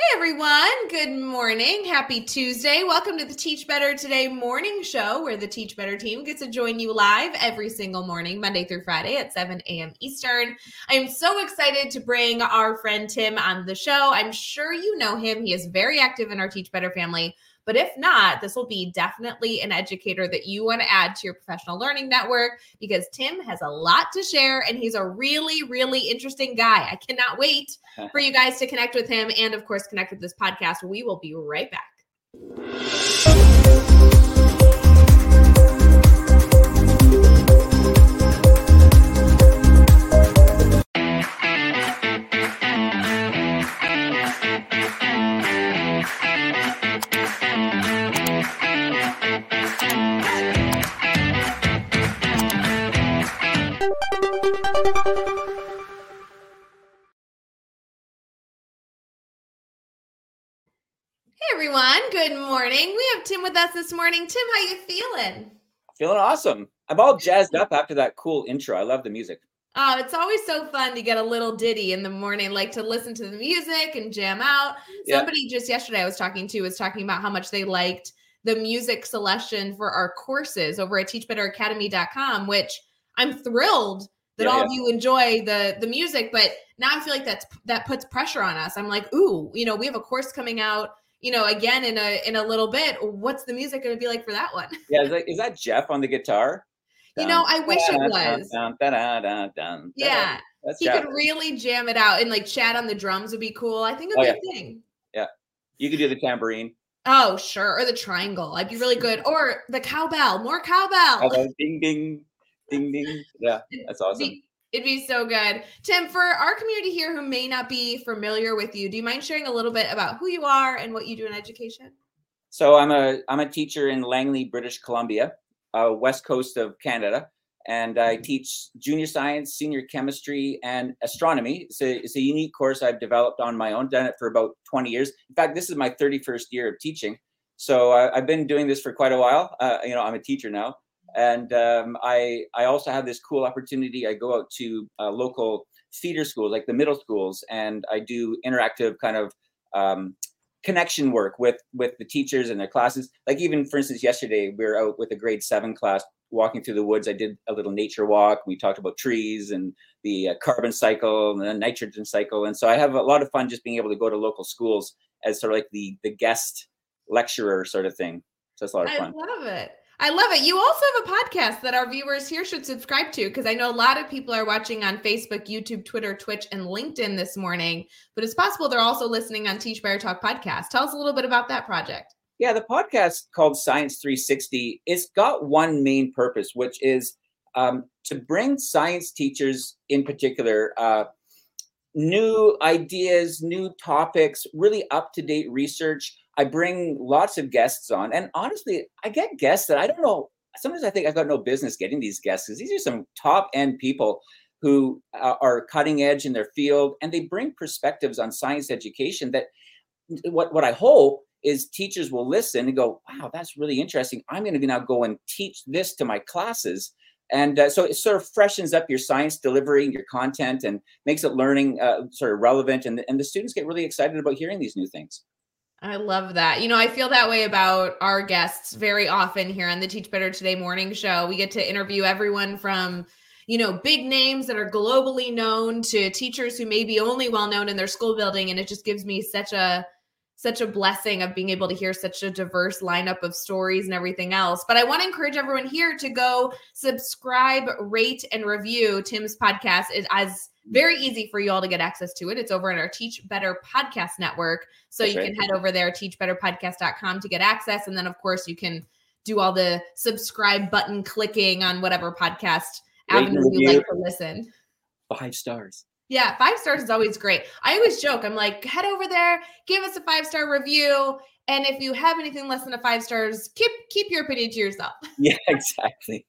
Hey everyone, good morning. Happy Tuesday. Welcome to the Teach Better Today morning show where the Teach Better team gets to join you live every single morning, Monday through Friday at 7 a.m. Eastern. I am so excited to bring our friend Tim on the show. I'm sure you know him. He is very active in our Teach Better family. But if not, this will be definitely an educator that you want to add to your professional learning network because Tim has a lot to share and he's a really, really interesting guy. I cannot wait for you guys to connect with him and, of course, connect with this podcast. We will be right back. Good morning. We have Tim with us this morning. Tim, how you feeling? Feeling awesome. I'm all jazzed up after that cool intro. I love the music. Oh, it's always so fun to get a little ditty in the morning, like to listen to the music and jam out. Yeah. Somebody just yesterday I was talking to was talking about how much they liked the music selection for our courses over at teachbetteracademy.com, which I'm thrilled that Yeah, all yeah. of you enjoy the the music, but now I feel like that's that puts pressure on us. I'm like, ooh, you know, we have a course coming out, you know, again in a in a little bit. What's the music going to be like for that one? Yeah, is that, is that Jeff on the guitar? You know, I wish it was. Yeah, he could really jam it out and like Chad on the drums would be cool. I think Oh, it'd thing. Yeah, you could do the tambourine. Oh, sure. Or the triangle. I'd be really good. Or the cowbell. More cowbell. Ding, ding, ding, ding. Yeah, that's awesome. Be- It'd be so good. Tim, for our community here who may not be familiar with you, do you mind sharing a little bit about who you are and what you do in education? So I'm a I'm a teacher in Langley, British Columbia, uh, west coast of Canada, and I teach junior science, senior chemistry, and astronomy. It's a it's a unique course I've developed on my own. Done it for about 20 years. In fact, this is my 31st year of teaching. So I, I've been doing this for quite a while. Uh, you know, I'm a teacher now, and um, I I also have this cool opportunity. I go out to uh, local feeder schools, like the middle schools, and I do interactive kind of um, connection work with with the teachers and their classes like even for instance yesterday we were out with a grade seven class walking through the woods i did a little nature walk we talked about trees and the uh, carbon cycle and the nitrogen cycle and so i have a lot of fun just being able to go to local schools as sort of like the the guest lecturer sort of thing so it's a lot of fun. I love it. I love it. You also have a podcast that our viewers here should subscribe to because I know a lot of people are watching on Facebook, YouTube, Twitter, Twitch, and LinkedIn this morning. But it's possible they're also listening on Teach Better Talk podcast. Tell us a little bit about that project. Yeah, the podcast called Science 360, it's got one main purpose, which is um, to bring science teachers in particular uh, new ideas, new topics, really up to date research. I bring lots of guests on, and honestly, I get guests that I don't know. Sometimes I think I've got no business getting these guests because these are some top end people who uh, are cutting edge in their field, and they bring perspectives on science education that what what I hope is teachers will listen and go, wow, that's really interesting. I'm going to now go and teach this to my classes. And uh, so it sort of freshens up your science delivery, your content, and makes it learning uh, sort of relevant. And, and the students get really excited about hearing these new things. I love that. You know, I feel that way about our guests very often here on the Teach Better Today morning show. We get to interview everyone from, you know, big names that are globally known to teachers who may be only well known in their school building. And it just gives me such a such a blessing of being able to hear such a diverse lineup of stories and everything else. But I want to encourage everyone here to go subscribe, rate, and review Tim's podcast. It is very easy for you all to get access to it. It's over in our Teach Better Podcast Network. So That's you right. can head over there, teachbetterpodcast.com to get access. And then, of course, you can do all the subscribe button clicking on whatever podcast avenue you like to listen. Five stars. Yeah, five stars is always great. I always joke, I'm like, head over there, give us a five star review. And if you have anything less than a five stars, keep keep your opinion to yourself. Yeah, exactly.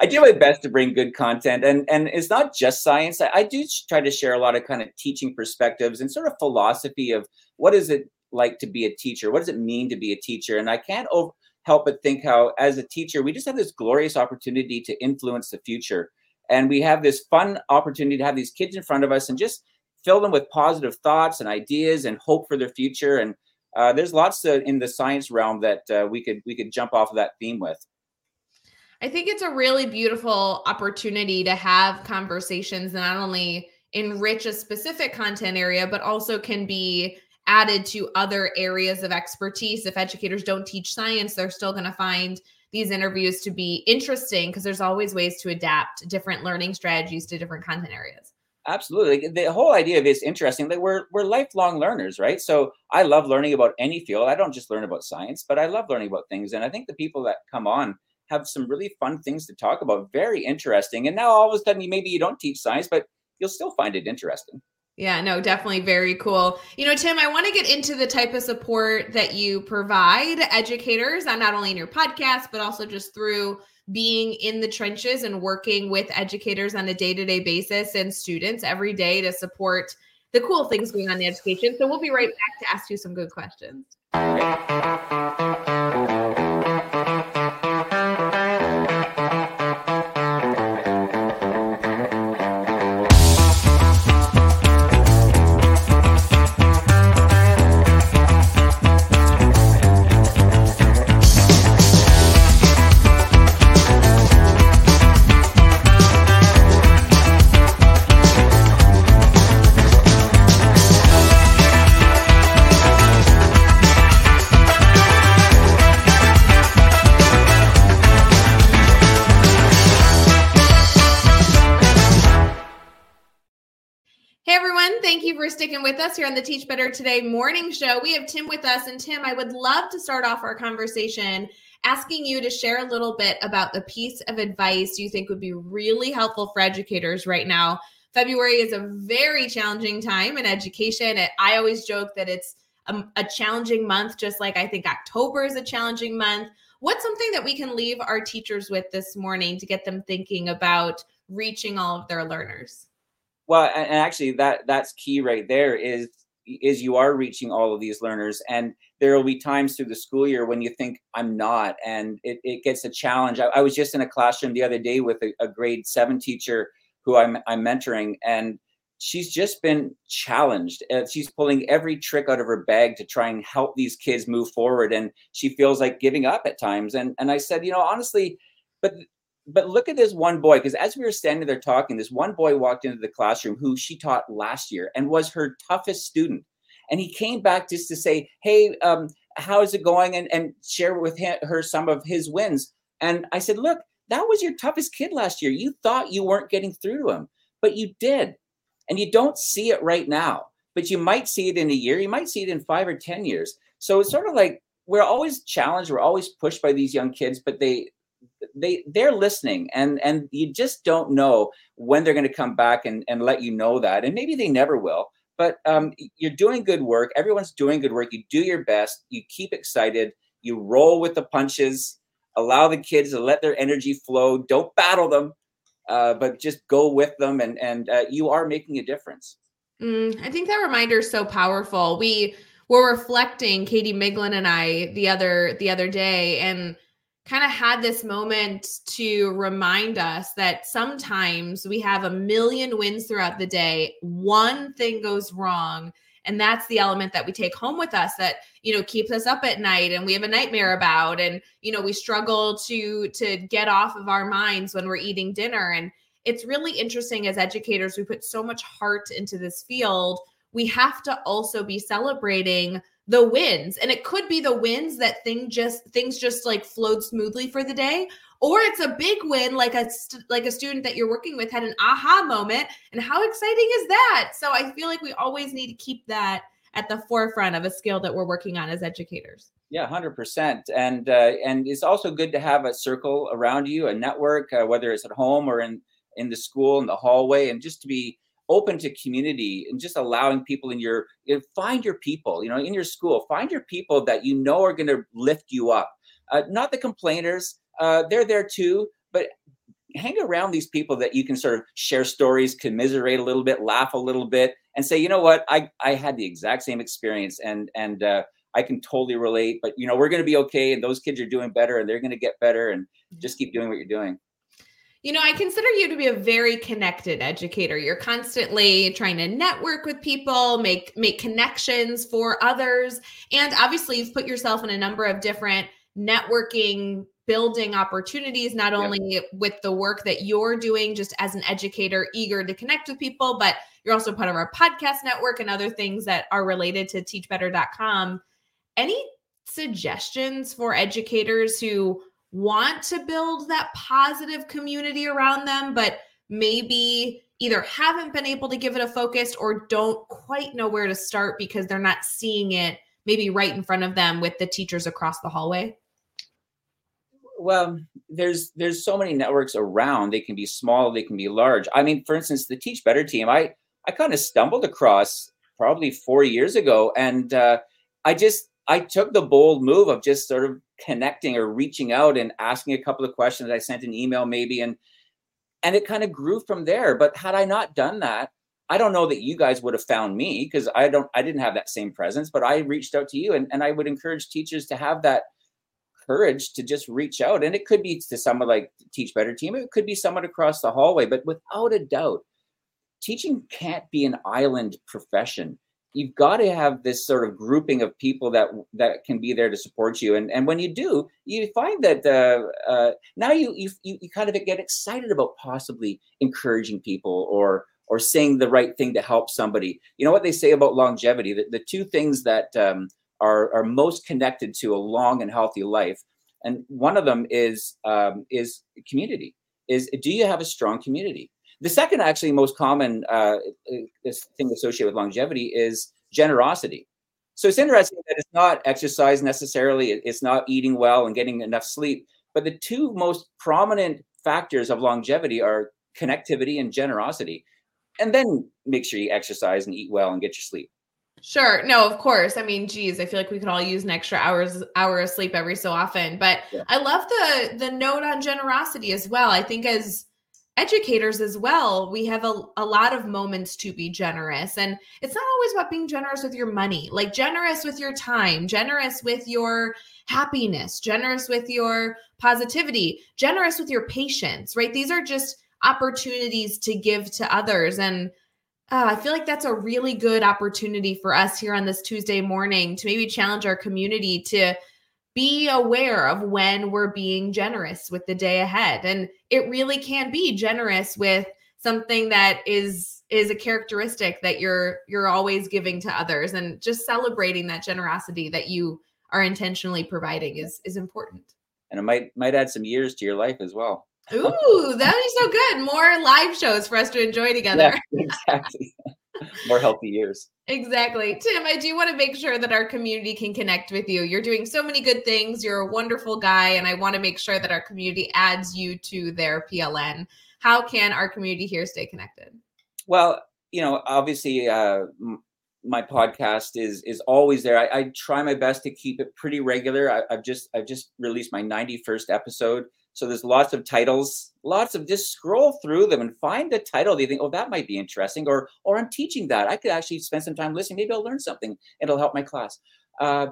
I do my best to bring good content, and and it's not just science. I, I do try to share a lot of kind of teaching perspectives and sort of philosophy of what is it like to be a teacher? What does it mean to be a teacher? And I can't over, help but think how, as a teacher, we just have this glorious opportunity to influence the future, and we have this fun opportunity to have these kids in front of us and just fill them with positive thoughts and ideas and hope for their future. And uh, there's lots in the science realm that uh, we could we could jump off of that theme with. I think it's a really beautiful opportunity to have conversations that not only enrich a specific content area, but also can be added to other areas of expertise. If educators don't teach science, they're still going to find these interviews to be interesting because there's always ways to adapt different learning strategies to different content areas. Absolutely. The whole idea of it is interesting that we're we're lifelong learners, right? So I love learning about any field. I don't just learn about science, but I love learning about things. And I think the people that come on have some really fun things to talk about, very interesting. And now all of a sudden maybe you don't teach science, but you'll still find it interesting. Yeah, no, definitely very cool. You know, Tim, I want to get into the type of support that you provide educators, uh, not only in your podcast, but also just through being in the trenches and working with educators on a day to day basis and students every day to support the cool things going on in education. So we'll be right back to ask you some good questions. Sticking with us here on the Teach Better Today morning show. We have Tim with us. And Tim, I would love to start off our conversation asking you to share a little bit about the piece of advice you think would be really helpful for educators right now. February is a very challenging time in education. I always joke that it's a, a challenging month, just like I think October is a challenging month. What's something that we can leave our teachers with this morning to get them thinking about reaching all of their learners? Well, and actually, that that's key right there. Is is you are reaching all of these learners, and there will be times through the school year when you think I'm not, and it, it gets a challenge. I, I was just in a classroom the other day with a, a grade seven teacher who I'm I'm mentoring, and she's just been challenged. Uh, she's pulling every trick out of her bag to try and help these kids move forward, and she feels like giving up at times. And and I said, you know, honestly, but but look at this one boy because as we were standing there talking this one boy walked into the classroom who she taught last year and was her toughest student. And he came back just to say hey um, how's it going? and, and share with him, her some of his wins. And i said look that was your toughest kid last year. You thought you weren't getting through to him but you did. And you don't see it right now but you might see it in a year. You might see it in five or ten years. So it's sort of like we're always challenged we're always pushed by these young kids but they they they're listening and and you just don't know when they're going to come back and and let you know that and maybe they never will but um, you're doing good work everyone's doing good work you do your best you keep excited you roll with the punches allow the kids to let their energy flow don't battle them uh, but just go with them and and uh, you are making a difference. Mm, i think that reminder is so powerful. We were reflecting katie miglin and i the other the other day and kind of had this moment to remind us that sometimes we have a million wins throughout the day. One thing goes wrong. And that's the element that we take home with us that, you know, keeps us up at night and we have a nightmare about. And, you know, we struggle to to get off of our minds when we're eating dinner. And it's really interesting as educators, we put so much heart into this field. We have to also be celebrating the wins and it could be the wins that thing just things just like flowed smoothly for the day or it's a big win like a like a student that you're working with had an aha moment and how exciting is that? So i feel like we always need to keep that at the forefront of a skill that we're working on as educators. Yeah 100% and uh, and it's also good to have a circle around you a network uh, whether it's at home or in in the school in the hallway and just to be open to community and just allowing people in your find your people you know in your school find your people that you know are going to lift you up. Uh, not the complainers uh, they're there too but hang around these people that you can sort of share stories commiserate a little bit laugh a little bit and say you know what? I i had the exact same experience and and uh, i can totally relate but you know we're going to be okay and those kids are doing better and they're going to get better and just keep doing what you're doing You know, I consider you to be a very connected educator. You're constantly trying to network with people, make make connections for others, and obviously you've put yourself in a number of different networking building opportunities not only yep. with the work that you're doing just as an educator eager to connect with people but you're also part of our podcast network and other things that are related to teachbetter.com any suggestions for educators who want to build that positive community around them, but maybe either haven't been able to give it a focus or don't quite know where to start because they're not seeing it maybe right in front of them with the teachers across the hallway? Well, there's there's so many networks around. They can be small, they can be large. I mean, for instance, the Teach Better team, I I kind of stumbled across probably four years ago, and uh, I just I took the bold move of just sort of connecting or reaching out and asking a couple of questions. I sent an email maybe and and it kind of grew from there. But had I not done that, I don't know that you guys would have found me because I don't I didn't have that same presence, but I reached out to you and, and I would encourage teachers to have that courage to just reach out. And it could be to someone like Teach Better Team, it could be someone across the hallway, but without a doubt, teaching can't be an island profession you've got to have this sort of grouping of people that that can be there to support you. And and when you do you find that uh, uh, now you, you you kind of get excited about possibly encouraging people or or saying the right thing to help somebody. You know what they say about longevity? The, the two things that um, are are most connected to a long and healthy life and one of them is um, is community is do you have a strong community the second, actually, most common uh, thing associated with longevity is generosity. So it's interesting that it's not exercise necessarily, it's not eating well and getting enough sleep. But the two most prominent factors of longevity are connectivity and generosity. And then make sure you exercise and eat well and get your sleep. Sure. No, of course. I mean, geez, I feel like we could all use an extra hours hour of sleep every so often. But yeah. I love the the note on generosity as well. I think as educators as well, we have a, a lot of moments to be generous. And it's not always about being generous with your money, like generous with your time, generous with your happiness, generous with your positivity, generous with your patience, right? These are just opportunities to give to others. And uh, I feel like that's a really good opportunity for us here on this Tuesday morning to maybe challenge our community to be aware of when we're being generous with the day ahead. And it really can be generous with something that is is a characteristic that you're you're always giving to others. And just celebrating that generosity that you are intentionally providing is is important. And it might might add some years to your life as well. Ooh that is so good. More live shows for us to enjoy together. yeah, exactly more healthy years. Exactly. Tim, I do want to make sure that our community can connect with you. You're doing so many good things. You're a wonderful guy, and I want to make sure that our community adds you to their PLN. How can our community here stay connected? Well, you know, obviously, uh, my podcast is is always there. I, I, try my best to keep it pretty regular. I, have just I've just released my 91st episode, so there's lots of titles, lots of just scroll through them and find a title that you think, oh, that might be interesting, or or I'm teaching that. I could actually spend some time listening. Maybe I'll learn something. It'll help my class. Uh,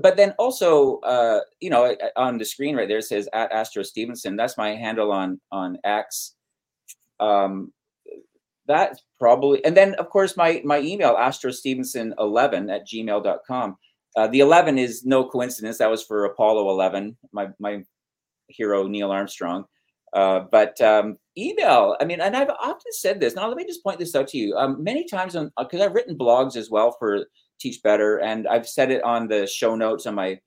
but then also, uh, you know, on the screen right there says at Astro Stephenson. That's my handle on on X. Um, that's probably, and then of course my my email astrostephenson11 at gmail.com. Uh, the 11 is no coincidence. That was for Apollo 11, my my hero Neil Armstrong. Uh, but um, email, I mean, and I've often said this. Now, let me just point this out to you. Um, many times, because uh, I've written blogs as well for Teach Better, and I've said it on the show notes on my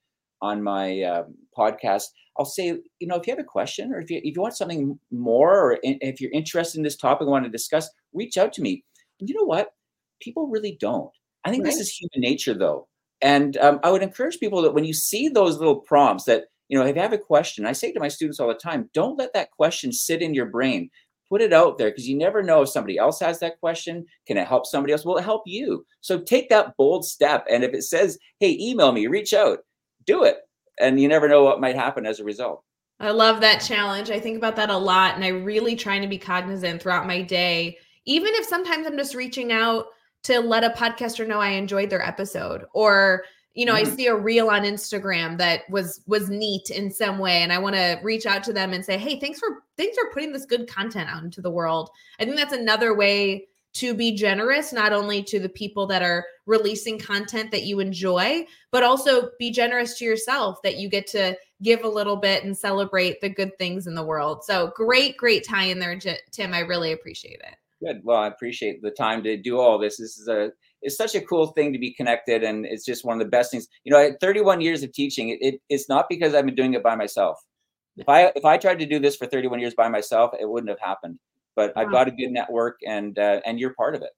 on my um, podcast. I'll say, you know, if you have a question or if you if you want something more, or in, if you're interested in this topic and want to discuss, reach out to me. And you know what? People really don't. I think right. this is human nature, though. And um, I would encourage people that when you see those little prompts that you know, if you have a question, I say to my students all the time, don't let that question sit in your brain. Put it out there because you never know if somebody else has that question. Can it help somebody else? Will it help you? So take that bold step. And if it says, hey, email me, reach out, do it. And you never know what might happen as a result. I love that challenge. I think about that a lot. And I really trying to be cognizant throughout my day, even if sometimes I'm just reaching out to let a podcaster know I enjoyed their episode or you know mm-hmm. i see a reel on instagram that was was neat in some way and i want to reach out to them and say hey thanks for things are putting this good content out into the world. I think that's another way to be generous not only to the people that are releasing content that you enjoy but also be generous to yourself that you get to give a little bit and celebrate the good things in the world so great great tie in there tim i really appreciate it good well i appreciate the time to do all this this is a it's such a cool thing to be connected and it's just one of the best things you know 31 years of teaching it, it, it's not because i've been doing it by myself if i if i tried to do this for 31 years by myself it wouldn't have happened but wow. I've got a good network and uh, and you're part of it.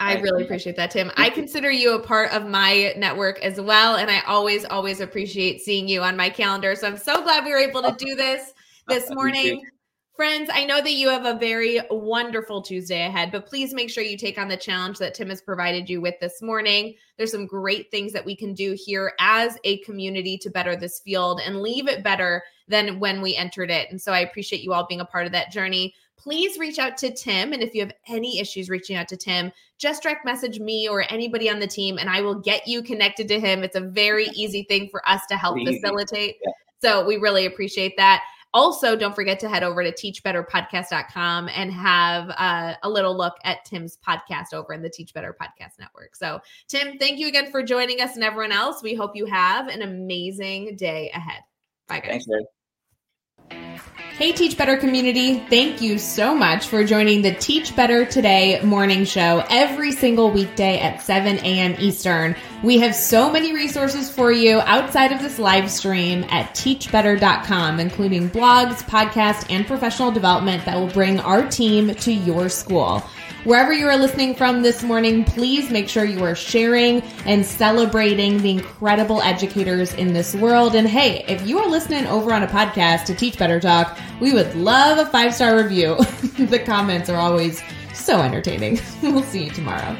I really appreciate that, Tim. I consider you a part of my network as well. And I always, always appreciate seeing you on my calendar. So I'm so glad we were able to do this this morning. Friends, I know that you have a very wonderful Tuesday ahead, but please make sure you take on the challenge that Tim has provided you with this morning. There's some great things that we can do here as a community to better this field and leave it better than when we entered it. And so I appreciate you all being a part of that journey please reach out to Tim. And if you have any issues reaching out to Tim, just direct message me or anybody on the team, and I will get you connected to him. It's a very easy thing for us to help facilitate. So we really appreciate that. Also, don't forget to head over to teachbetterpodcast.com and have uh, a little look at Tim's podcast over in the Teach Better Podcast Network. So, Tim, thank you again for joining us and everyone else. We hope you have an amazing day ahead. Bye, guys. Thanks, Hey, Teach Better community. Thank you so much for joining the Teach Better Today morning show every single weekday at 7 a.m. Eastern. We have so many resources for you outside of this live stream at teachbetter.com, including blogs, podcasts, and professional development that will bring our team to your school. Wherever you are listening from this morning, please make sure you are sharing and celebrating the incredible educators in this world. And hey, if you are listening over on a podcast to Teach Better Talk, we would love a five star review. the comments are always so entertaining. we'll see you tomorrow.